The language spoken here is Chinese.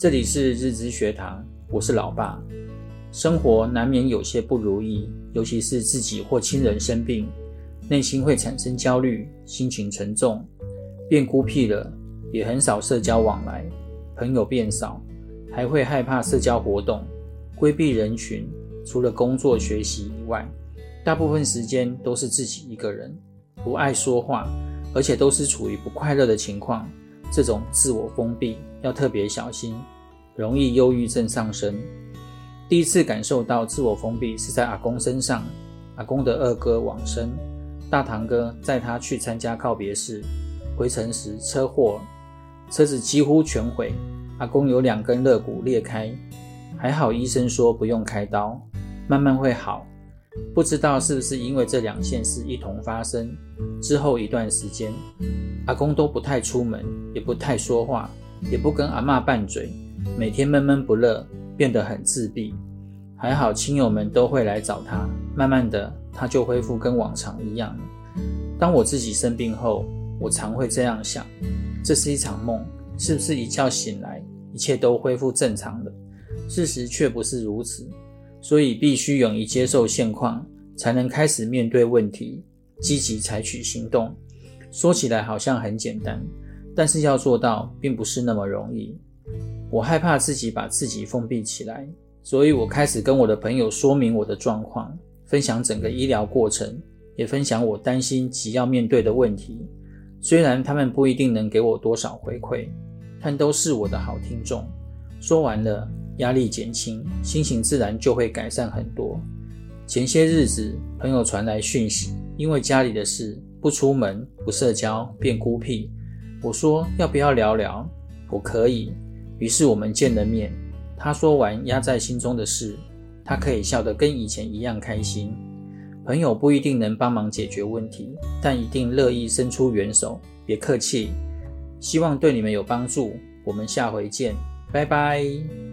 这里是日知学堂，我是老爸。生活难免有些不如意，尤其是自己或亲人生病，内心会产生焦虑，心情沉重，变孤僻了，也很少社交往来，朋友变少，还会害怕社交活动，规避人群。除了工作学习以外，大部分时间都是自己一个人，不爱说话，而且都是处于不快乐的情况。这种自我封闭要特别小心，容易忧郁症上升。第一次感受到自我封闭是在阿公身上，阿公的二哥往生，大堂哥载他去参加告别式，回程时车祸，车子几乎全毁，阿公有两根肋骨裂开，还好医生说不用开刀，慢慢会好。不知道是不是因为这两件事一同发生之后一段时间，阿公都不太出门，也不太说话，也不跟阿嬷拌嘴，每天闷闷不乐，变得很自闭。还好亲友们都会来找他，慢慢的他就恢复跟往常一样。当我自己生病后，我常会这样想：这是一场梦，是不是一觉醒来一切都恢复正常了？事实却不是如此。所以必须勇于接受现况，才能开始面对问题，积极采取行动。说起来好像很简单，但是要做到并不是那么容易。我害怕自己把自己封闭起来，所以我开始跟我的朋友说明我的状况，分享整个医疗过程，也分享我担心及要面对的问题。虽然他们不一定能给我多少回馈，但都是我的好听众。说完了。压力减轻，心情自然就会改善很多。前些日子，朋友传来讯息，因为家里的事，不出门、不社交，变孤僻。我说要不要聊聊？我可以。于是我们见了面。他说完压在心中的事，他可以笑得跟以前一样开心。朋友不一定能帮忙解决问题，但一定乐意伸出援手。别客气，希望对你们有帮助。我们下回见，拜拜。